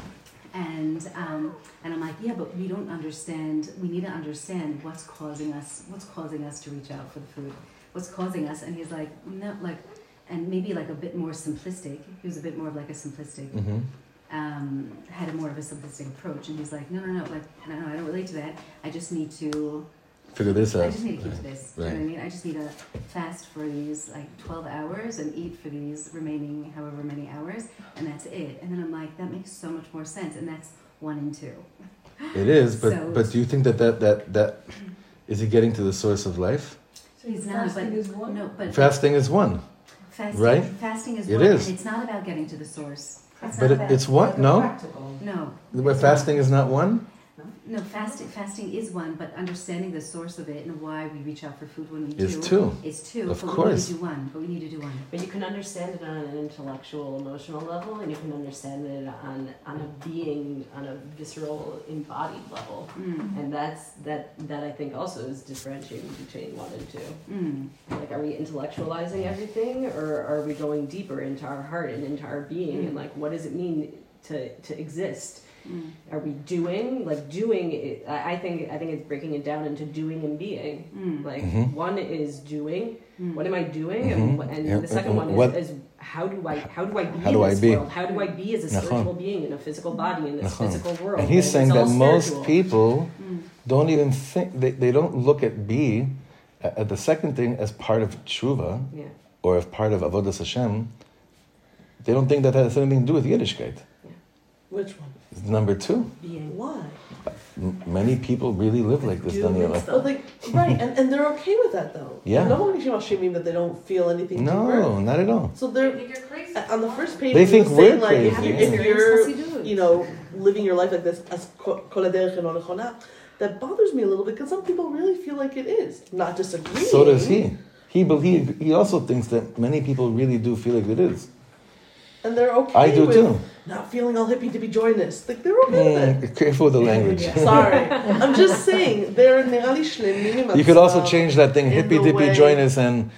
And um, and I'm like, yeah, but we don't understand. We need to understand what's causing us. What's causing us to reach out for the food? What's causing us? And he's like, no, like, and maybe like a bit more simplistic. He was a bit more of like a simplistic hmm um, had a more of a simplistic approach, and he's like, no, no, no, like, no, no, I don't relate to that. I just need to, Figure this out. I just need to keep to this. You know what I mean? I just need to fast for these like twelve hours and eat for these remaining however many hours, and that's it. And then I'm like, that makes so much more sense, and that's one and two. It is, but So- but do you think that that that that is he getting to the source of life? So He's not, fasting but is one. no, but Fasting is one, fasting, right? Fasting is It one, is. it's not about getting to the source. It's but not it, about, it's what? No, Practical. no, where fasting is not one. No, fasting fasting is one, but understanding the source of it and why we reach out for food when we Is do two. is two. Of but course. we need to do one. But we need to do one. But you can understand it on an intellectual, emotional level, and you can understand it on, on a being, on a visceral, embodied level. Mm. And that's that. That I think also is differentiating between one and two. Mm. Like, are we intellectualizing everything, or are we going deeper into our heart and into our being, and like, what does it mean to to exist? Mm. Are we doing like doing? It, I I think I think it's breaking it down into doing and being. Mm. Like Mhm. one is doing. Mm. What am I doing? Mhm. And, and Yeah, the second and one what- is, is how do I how do I be How in do I this be? world? How do I be as a Nachon. spiritual being in a physical body in this Nachon. physical world? And he's it's saying all that most people Mm. don't even think they, they don't look at be at at the second thing as part of tshuva Yeah. or as part of avodas Hashem. They don't think that that has anything to do with Yiddishkeit. Which one? Number two, Being. Why? many people really live like this, Do Daniela. Oh, like right, and, and they're okay with that though. Yeah. No one is shaming that they don't feel anything. to No, birth. not at all. So they're Think crazy. on the first page. They think we're saying, if crazy, you- yeah. If you're, Experience you know, living your life like this, as ko- kol haderech that bothers me a little bit because some people really feel like it is. Not disagreeing. So does he. He believe he also thinks that many people really do feel like it is and they're okay. I do with too. Not feeling all hippie dippy joyness. Like they're okay mm, with it. Careful with the language. Sorry, I'm just saying they're nearly You could also change that thing hippie dippy joyness and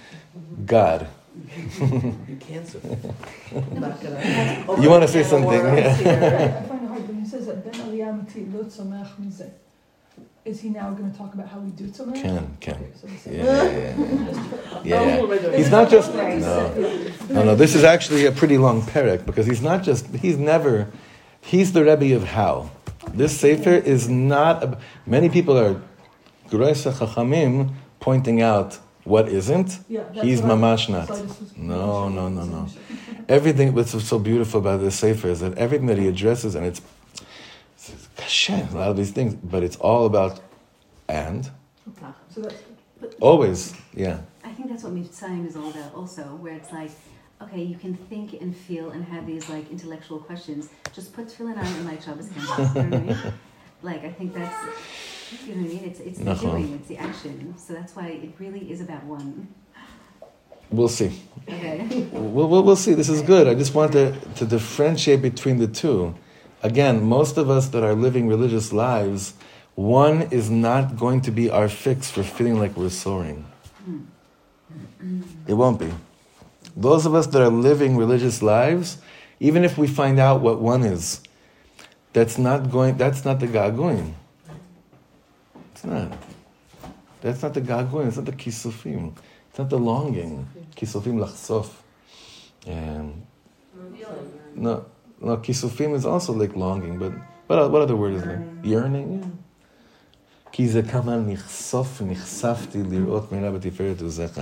God. you can't. you want to say something? Yeah. Is he now going to talk about how we do tzomech? Can, can. Okay, so Yeah, yeah, yeah. yeah. What am I doing? He's not just no, no, no. This is actually a pretty long perek because he's not just he's never he's the Rebbe of how. This sefer is not. A, many people are Groisa Chachamim pointing out what isn't. Yeah, He's what I- mamash not. No, no, no, no. Everything what's so beautiful about this sefer is that everything that he addresses and it's, it's kashem, a lot of these things, but it's all about and So that's always yeah. I think that's what Mitzrayim is all about, also, where it's like, okay, you can think and feel and have these like intellectual questions. Just put tefillin on and like Shabbos. You know I mean? Like I think that's, you know what I mean? It's it's the Nachon. doing, it's the action. So that's why it really is about one. We'll see. Okay. We'll, we'll, we'll see. This is good. I just want to, to differentiate between the two. Again, most of us that are living religious lives, one is not going to be our fix for feeling like we're soaring. It won't be. Those of us that are living religious lives, even if we find out what one is, that's not going. That's not the ga'aguim. It's not. That's not the ga'aguim. It's not the kisufim. It's not the longing. Kisufim lachsof. And no, no, kisufim is also like longing, but what, what other word is there? Yearning. Yeah. כי זה כמה נחשוף, נחשפתי לראות מהרה בתפארת עוזיך.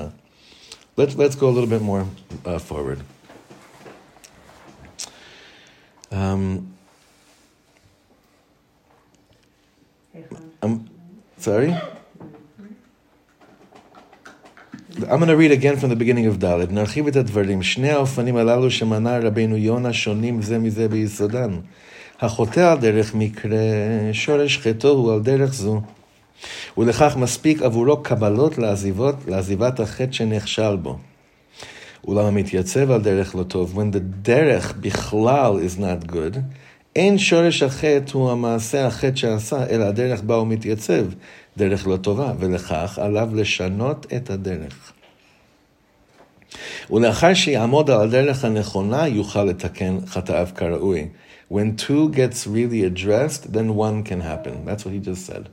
Let's, let's go a little bit more uh, forward. Um, um, sorry? I'm going to read again from the beginning of ד', נרחיב את הדברים. שני האופנים הללו שמנה רבנו יונה שונים זה מזה ביסודן. החוטא על דרך מקרה, שורש חטאו הוא על דרך זו. ולכך מספיק עבורו קבלות לעזיבות, לעזיבת החטא שנכשל בו. אולם המתייצב על דרך לא טוב, when the דרך בכלל is not good, אין שורש החטא הוא המעשה החטא שעשה, אלא הדרך בה הוא מתייצב, דרך לא טובה, ולכך עליו לשנות את הדרך. ולאחר שיעמוד על הדרך הנכונה, יוכל לתקן חטאיו כראוי. When two gets really addressed, then one can happen. That's what he just said.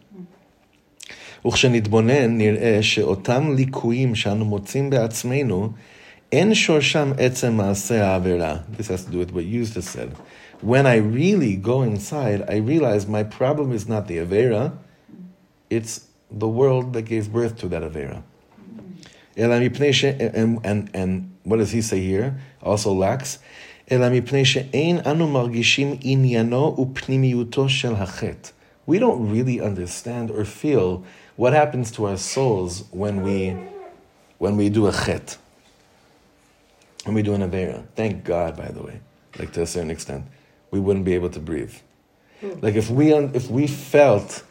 וכשנתבונן, נראה שאותם ליקויים שאנו מוצאים בעצמנו, אין שורשם עצם מעשה העבירה. This has to do with what you just said. When I really go inside, I realize my problem is not the Avera, it's the world that gave birth to that Avera. And, and, and what does he say here? Also lacks. We don't really understand or feel what happens to our souls when we, when we do a chet, when we do an avera. Thank God, by the way, like to a certain extent, we wouldn't be able to breathe. Hmm. Like if we, if we felt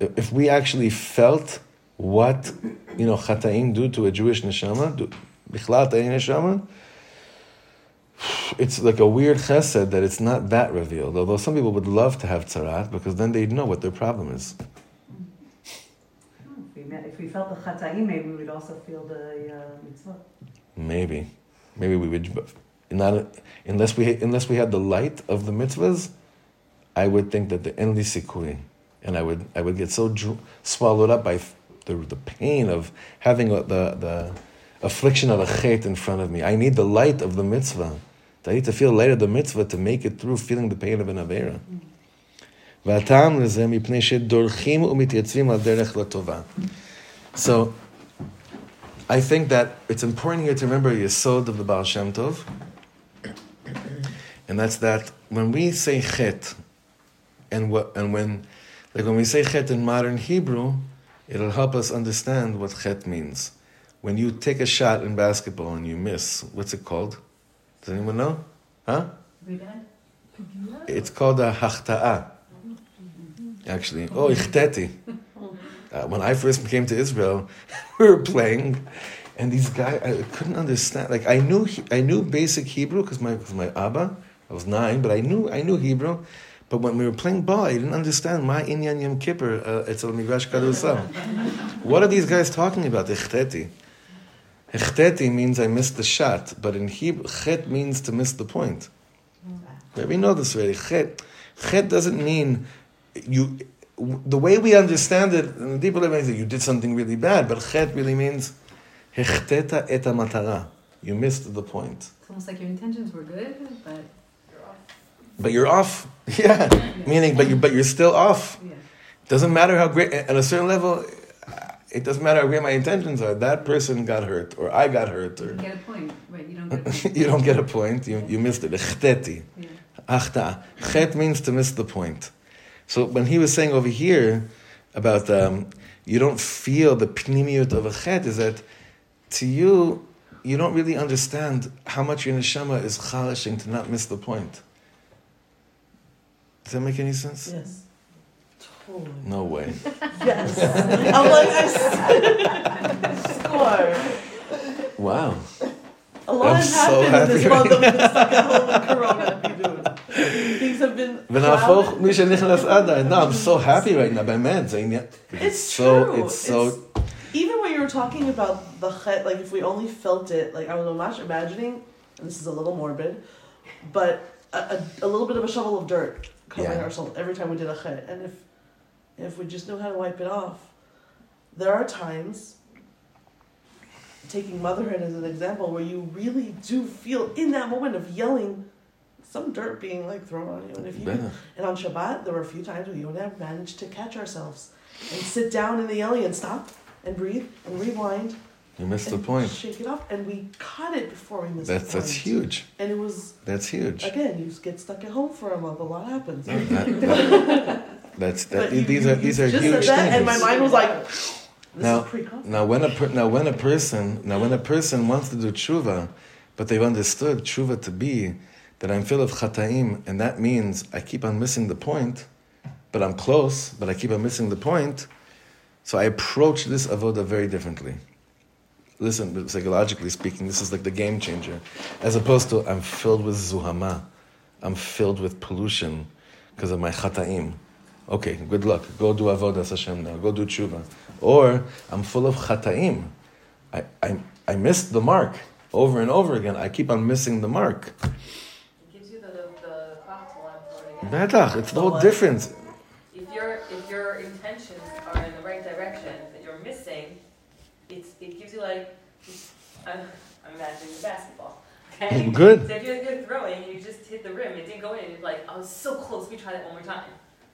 if we actually felt what you know chataim do to a Jewish neshama, do- neshama, it's like a weird chesed that it's not that revealed. Although some people would love to have tzarat because then they'd know what their problem is. If we, if we felt the chataim, maybe we'd also feel the uh, mitzvah. Maybe, maybe we would not unless we unless we had the light of the mitzvahs. I would think that the enli sikui, and I would I would get so dr- swallowed up by the the pain of having a, the the affliction of a chet in front of me. I need the light of the mitzvah. I need to feel light of the mitzvah to make it through feeling the pain of an avera. והטעם לזה מפני שדורכים ומתייצבים על דרך לטובה. So, I think that it's important here to remember the yesod of the Baal Shem Tov. And that's that when we say chet, and what and when like when we say chet in modern Hebrew, it'll help us understand what chet means. When you take a shot in basketball and you miss, what's it called? Does anyone know? Huh? It's called a hachta'a. Actually, oh, ichteti. Uh, when I first came to Israel, we were playing, and these guys, I couldn't understand. Like I knew, I knew basic Hebrew because my, cause my Abba, I was nine, but I knew, I knew Hebrew. But when we were playing ball, I didn't understand my Inyan Yom Kippur. Uh, al Migrash Kadusal. What are these guys talking about? Ichteti. Ichteti means I missed the shot, but in Hebrew, chet means to miss the point. We know this already. Chet, chet doesn't mean you. The way we understand it, in the deeper level, you did something really bad, but chet really means hechteta et matara. You missed the point. It's almost like your intentions were good, but But you're off. Yeah. Meaning, but you but you're still off. yeah. Doesn't matter how great at a certain level. It doesn't matter how great my intentions are. That person got hurt, or I got hurt, You or get a point, right? You don't get a point. you don't get a point. You you missed it. Chteti. Yeah. Achta. Chet means to miss the point. So when he was saying over here about um, you don't feel the pnimiut of a chet, is that to you, you don't really understand how much your neshama is chalishing to not miss the point. Does that make any sense? Yes. Totally. No way. Yes. I'm like, I s- score. Wow. A lot I'm has so happened in this happy month right of been stuck at home with Corona. Bidu. Things have been. ונהפוך clouded. מי שנכנס עדיין. No, I'm so happy right now, באמת, זה עניין. It's so, true. it's so, even when you were talking about the chet, like if we only felt it, like I was much imagining, and this is a little morbid, but a, a, a little bit of a shovel of dirt covering Yeah. ourselves every time we did a chet, and if if we just knew how to wipe it off, there are times. Taking motherhood as an example, where you really do feel in that moment of yelling, some dirt being like thrown on you. And if you Bene. and on Shabbat, there were a few times where you and I managed to catch ourselves and sit down in the alley and stop and breathe and rewind You missed the point. shake it off, and we caught it before we missed That's that's huge. And it was That's huge. again, you get stuck at home for a month. A lot happens. That- that- that's that. You- these you- are these are just huge that, and my mind was like, "This Now- is pre-conference." Now when a per, now when a person now when a person wants to do tshuva, but they've understood tshuva to be that I'm full of chataim, and that means I keep on missing the point, but I'm close, but I keep on missing the point. So I approach this avoda very differently. Listen, psychologically speaking, this is like the game changer, as opposed to I'm filled with zuhama, I'm filled with pollution because of my chataim. Okay, good luck. Go do avodas Hashem now. Go do tshuva. Or I'm full of chataim. I, I, I missed the mark over and over again. I keep on missing the mark. It gives you the, the clock to line for it it's the whole difference. If your if your intentions are in the right direction that you're missing, it's it gives you like I'm, I'm imagining the basketball. Okay. Good. So if you're good throwing and you just hit the rim, it didn't go in. You're like, I was so close. Let me try that one more time.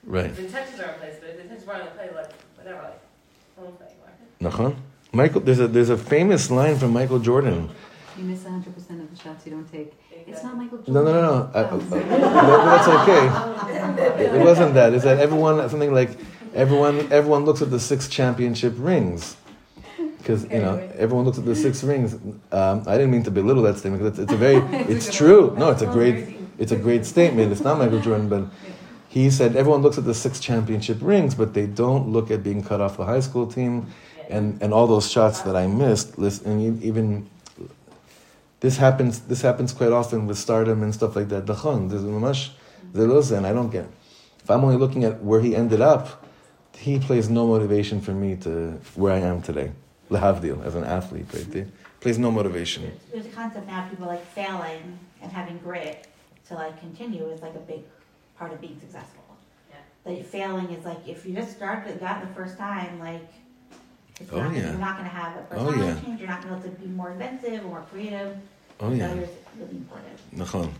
Right. The intentions are in place, but if the intentions weren't in place, like whatever, like I won't play anymore. Nachon? Michael, there's a, there's a famous line from Michael Jordan. You miss 100% of the shots you don't take. It's not Michael Jordan. No, no, no, no. I, Oh, uh, that's okay. It, it wasn't that. It's that everyone, something like everyone, everyone looks at the six championship rings. Because, you know, everyone looks at the six rings. Um, I didn't mean to belittle that statement because it's, it's a very, it's true. No, it's a great, it's a great statement. It's not Michael Jordan, but he said everyone looks at the six championship rings, but they don't look at being cut off the high school team and, and all those shots that I missed. Listen, even this happens. This happens quite often with stardom and stuff like that. Dachon, there's mamash zelos, and I don't get. If I'm only looking at where he ended up, he plays no motivation for me to where I am today. Lehavdil as an athlete, right there, plays no motivation. There's a concept now, people like failing and having grit to like continue is like a big part of being successful. Yeah. Like failing is like, if you just started, got it the first time, like, it's Oh, not, yeah. you're not gonna have a Oh, personality yeah. change, you're not gonna be able to be more inventive or more creative. Oh yeah. Failure is really important. Nachon.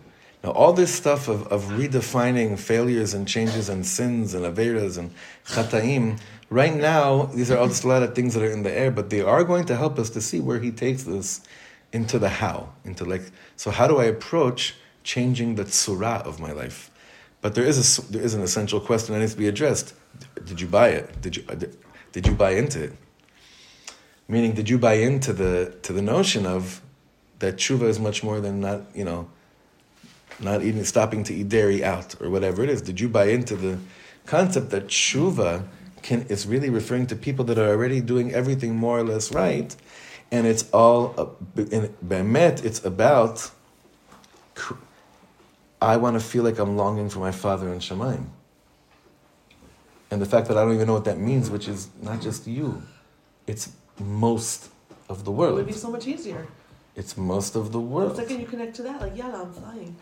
Now, all this stuff of, of redefining failures and changes and sins and averas and chataim, right now, these are all just a lot of things that are in the air, but they are going to help us to see where he takes this into the how, into like, so how do I approach changing the tzura of my life? But there is, a, there is an essential question that needs to be addressed. Did you buy it? Did you, uh, did, did you buy into it? Meaning, did you buy into the, to the notion of that tshuva is much more than not, you know, not eating, stopping to eat dairy out or whatever it is. Did you buy into the concept that tshuva can is really referring to people that are already doing everything more or less right, and it's all in bemet. It's about. I want to feel like I'm longing for my father in Shemaim. And the fact that I don't even know what that means, which is not just you, it's most of the world. It would be so much easier. It's most of the The world. second you connect to that, like, yeah, I'm flying.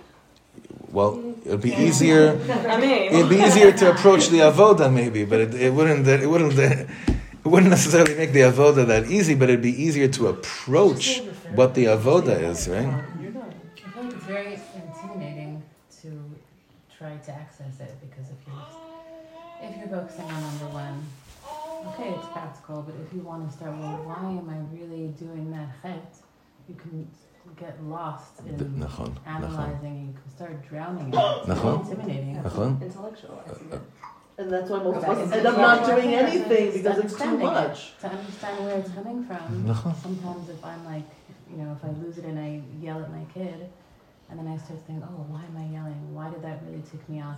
Well, it'd be easier. I mean, It'd be easier to approach the avoda, maybe, but it, it wouldn't. It wouldn't. It wouldn't necessarily make the avoda that easy, but it'd be easier to approach what the avoda is, right? I feel like it's very intimidating to try to access it because if you're if you're focusing on number one, okay, it's practical, but if you want to start, well, why am I really doing that chet? You can get lost in Nachon, nachon, analyzing. You can start drowning in it. It's very Nachon. intimidating. nachon. intellectualizing uh, uh, it. And that's why most of Go back us end up not doing anything because it's too Understanding it. much. To understand where it's coming from. Nachon. Sometimes if I'm like, you know, if I lose it and I yell at my kid, and then I start thinking, oh, why am I yelling? Why did that really tick me off?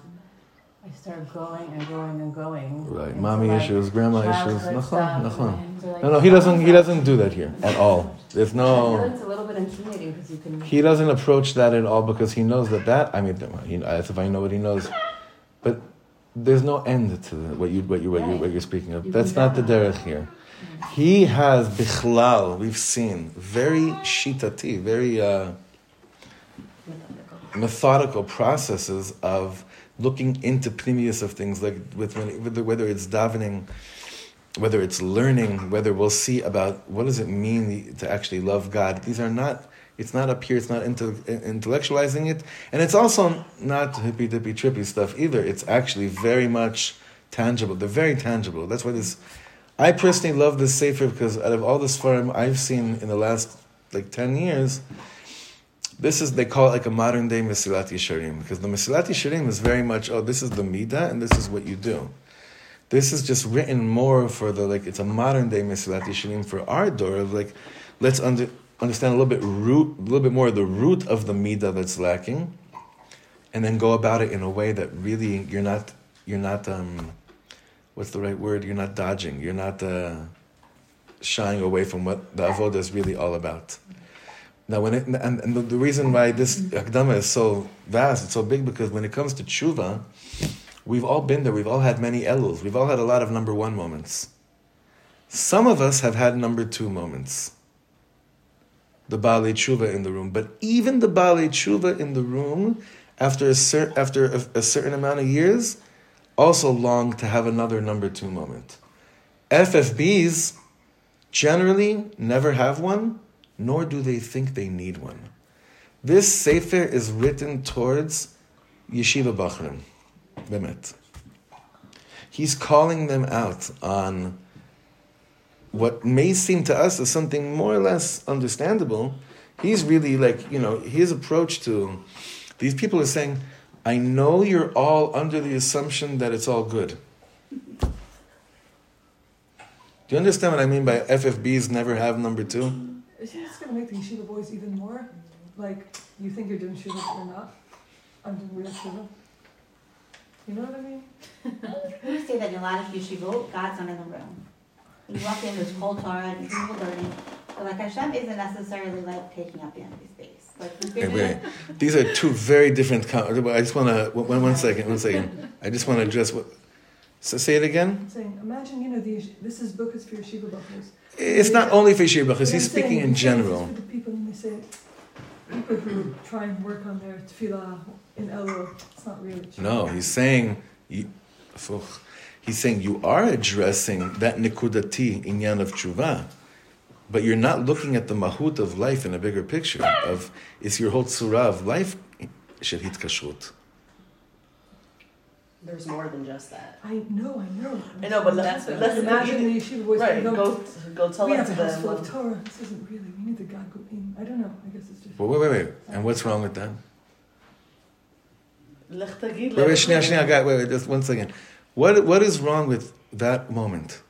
I start going and going and going. Right, mommy like, issues, grandma issues. Nachon, nachon. like, No, no, he doesn't. He doesn't do that here at all. There's no. it's a little bit intimidating because you can. He doesn't approach that at all because he knows that that. I mean, he, as if I know what he knows, but there's no end to the, what you what you what you what you're speaking of. That's not the derech here. He has bichlal. We've seen very shitati, very uh, methodical processes of looking into pnimius of things, like with when, whether, it's davening, whether it's learning, whether we'll see about what does it mean to actually love God. These are not It's not up here. It's not intellectualizing it, and it's also not hippy dippy trippy stuff either. It's actually very much tangible. They're very tangible. That's why this. I personally love this sefer because out of all the Sfarim I've seen in the last like ten years, this is they call it like a modern day Mesilat Yesharim because the Mesilat Yesharim is very much oh this is the midah and this is what you do. This is just written more for the like it's a modern day Mesilat Yesharim for our door of like let's under, understand a little bit root a little bit more the root of the midah that's lacking, and then go about it in a way that really you're not you're not um, what's the right word you're not dodging you're not uh, shying away from what the avodah is really all about. Now, when it, and, and the, the, reason why this akdama is so vast, it's so big, because when it comes to tshuva, we've all been there. We've all had many eluls. We've all had a lot of number one moments. Some of us have had number two moments. The Baalei Tshuva in the room. But even the Baalei Tshuva in the room, after a, cer- after a, a certain amount of years, also long to have another number two moment. FFBs generally never have one nor do they think they need one. This sefer is written towards yeshiva bachrim, bemet. He's calling them out on what may seem to us as something more or less understandable. He's really like, you know, his approach to these people is saying, I know you're all under the assumption that it's all good. Do you understand what I mean by FFBs never have number two? Is this going to make the yeshiva boys even more? Like, you think you're doing shiva, but you're not? I'm doing real shiva. You know what I mean? we say that in a lot of yeshiva, God's not in the room. You walk in, there's cold Torah and people learning. But like Hashem isn't necessarily like taking up the empty space. Like, wait, wait. These are two very different. Com- I just want to one, one second, one second. I just want to address what. So say it again. I'm saying, imagine you know the this is book is for yeshiva bachos. It's not only for Yeshiva because he's speaking in general. The people, and they say, people who try and work on their tefillah in Elul, it's not really true. No, he's saying, he's saying you are addressing that nikudati inyan of tshuva, but you're not looking at the mahut of life in a bigger picture of is your whole tzura of life shahit kashrut. There's more than just that. I know, I know. I know, but let's, let's imagine the yeshiva boys right, go, go, go tell we us have a house full of Torah. This isn't really. We need the ga'aguim. I don't know. I guess it's just. Well, wait, wait, wait. And what's wrong with that? Wait, wait, wait, shnia, shnia, wait, wait, just one second. What, what is wrong with that moment?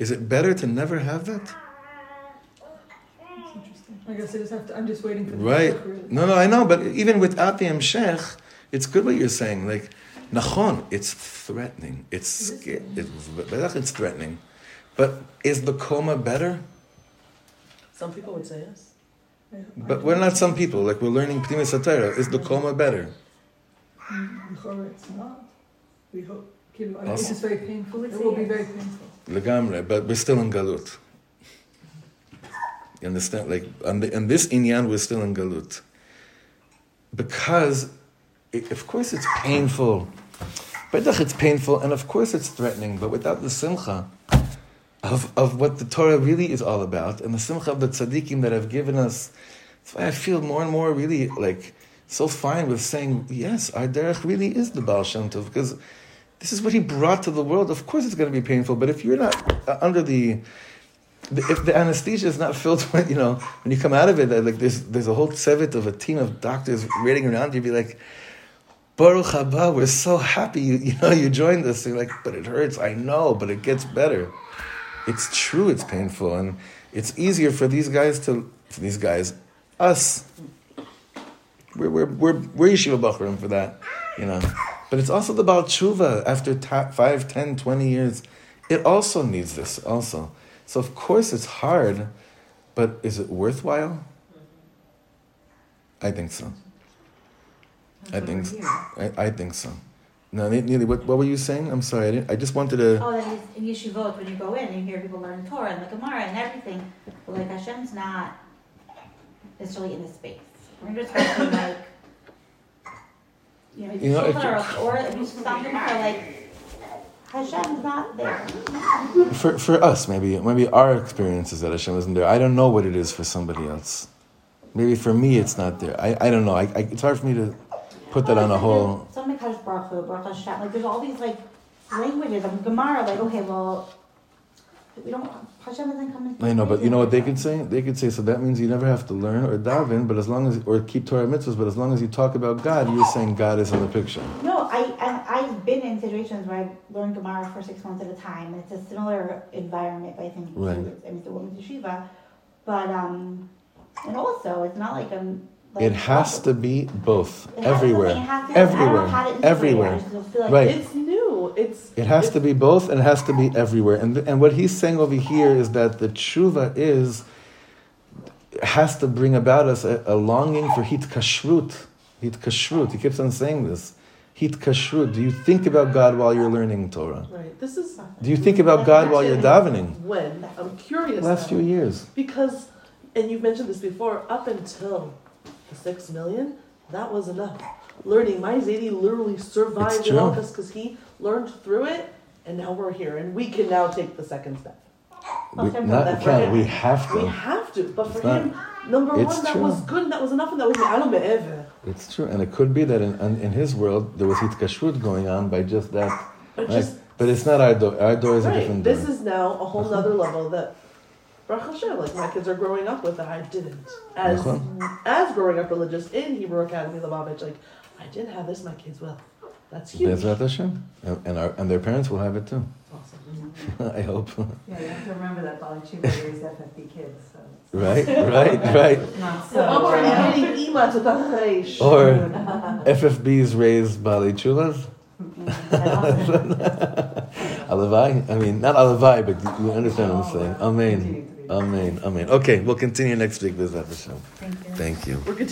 Is it better to never have that? That's interesting. I guess I just have to. I'm just waiting for. The Right. No, no, I know, but even without the Mshech, it's good what you're saying. Like, Nachon, it's threatening. It's scary. It's, it's threatening. But is the coma better? Some people would say yes. I- I But we're not some people. Like, we're learning Ptima Satira. Is the coma better? It's not. We hope. Kilu, I mean, Also- It's very painful. It will be very painful. Legamre, but we're still in Galut. You understand? Like, on, the, on this inyan, we're still in Galut. Because, it, of course, it's painful. Betach, it's painful, and of course, it's threatening, but without the simcha of, of what the Torah really is all about, and the simcha of the tzaddikim that have given us. That's why I feel more and more really like so fine with saying, yes, our derech really is the Baal Shem Tov, because this is what he brought to the world. Of course, it's going to be painful, but if you're not uh, under the, if the anesthesia is not filled with, you know, when you come out of it, like there's there's a whole tzevet of a team of doctors waiting around you, be like, Baruch haba, we're so happy you you know you joined us. You're like, but it hurts. I know, but it gets better. It's true. It's painful, and it's easier for these guys to for these guys, us. We're we're we're, we're yeshiva bachrim for that, you know. But it's also the Baal Tshuva after ta- 5, 10, 20 years. It also needs this, also. So, of course, it's hard, but is it worthwhile? I think so. I think so. I, I think so. No, Ne- Neely, what, what were you saying? I'm sorry, I, didn't, I just wanted to. Oh, that is in yeshivot when you go in and you hear people learn Torah and the Gemara and everything. But like Hashem's not necessarily in the space. We're just asking like, you know, You know, if or if you stop them for like, Hashem's not there. For, for us, maybe maybe our experience is that Hashem isn't there. I don't know what it is for somebody else. maybe for me it's not there. I, I don't know. I, I, it's hard for me to put that on a whole. Some Kaddish Baruch Hu, Baruch Hashem, like there's all these like languages of Gemara, like okay, well, we don't, Hashem doesn't come. I know, but you know what they could say? They could say, so that means you never have to learn or daven, but as long as, or keep Torah mitzvahs, but as long as you talk about God, you're saying God is in the picture. No, I, I, I've been in situations where I've learned Gemara for six months at a time, and it's a similar environment, I think, to, Right. I mean, a woman's yeshiva, but, um, and also, it's not like I'm, like. It has to be both, It to- everywhere, it has to- I don't know everywhere, how to integrate it, I everywhere. like Right. It's new. It's It has it's- to be both, and it has to be everywhere. And and what he's saying over here is that the tshuva is has to bring about us a, a longing for hit kashrut, hit kashrut. He keeps on saying this, hit kashrut. Do you think about God while you're learning Torah? Right. This is Do you think about God while you're davening? when I'm curious. Last now. few years, Because, and you've mentioned this before, up until the six million, that was enough. Learning, my Zadie literally survived It's it all because he learned through it, and now we're here, and we can now take the second step. we, Okay, not can, we him- have We to. have to, but for not- him, number one, that true. was good, and that was enough, and that was ma'alam me'ever. It's true, and it could be that in, in, in his world there was hit kashrut going on by just that. But Right? just But it's not our door. Our door is a different door. this is now a whole nother level that. Baruch Hashem, like my kids are growing up with that I didn't. As Nachon. as growing up religious in Hebrew Academy Lubavitch, like I didn't have this, my kids will. That's huge. Bezrat Hashem, and, and our and their parents will have it too. Awesome. I hope. Yeah, you have to remember that Baalei Tshuva raised FFB kids, so Right, right, right. not So so. I'm already uh, getting emails with the Or FFBs raised Baalei Tshuvas. Alavai? I mean, not Alavai, but you understand what I'm saying. Amen. Continue to be- Amen. Amen. Okay, we'll continue next week with Hashem. Thank you. Thank you.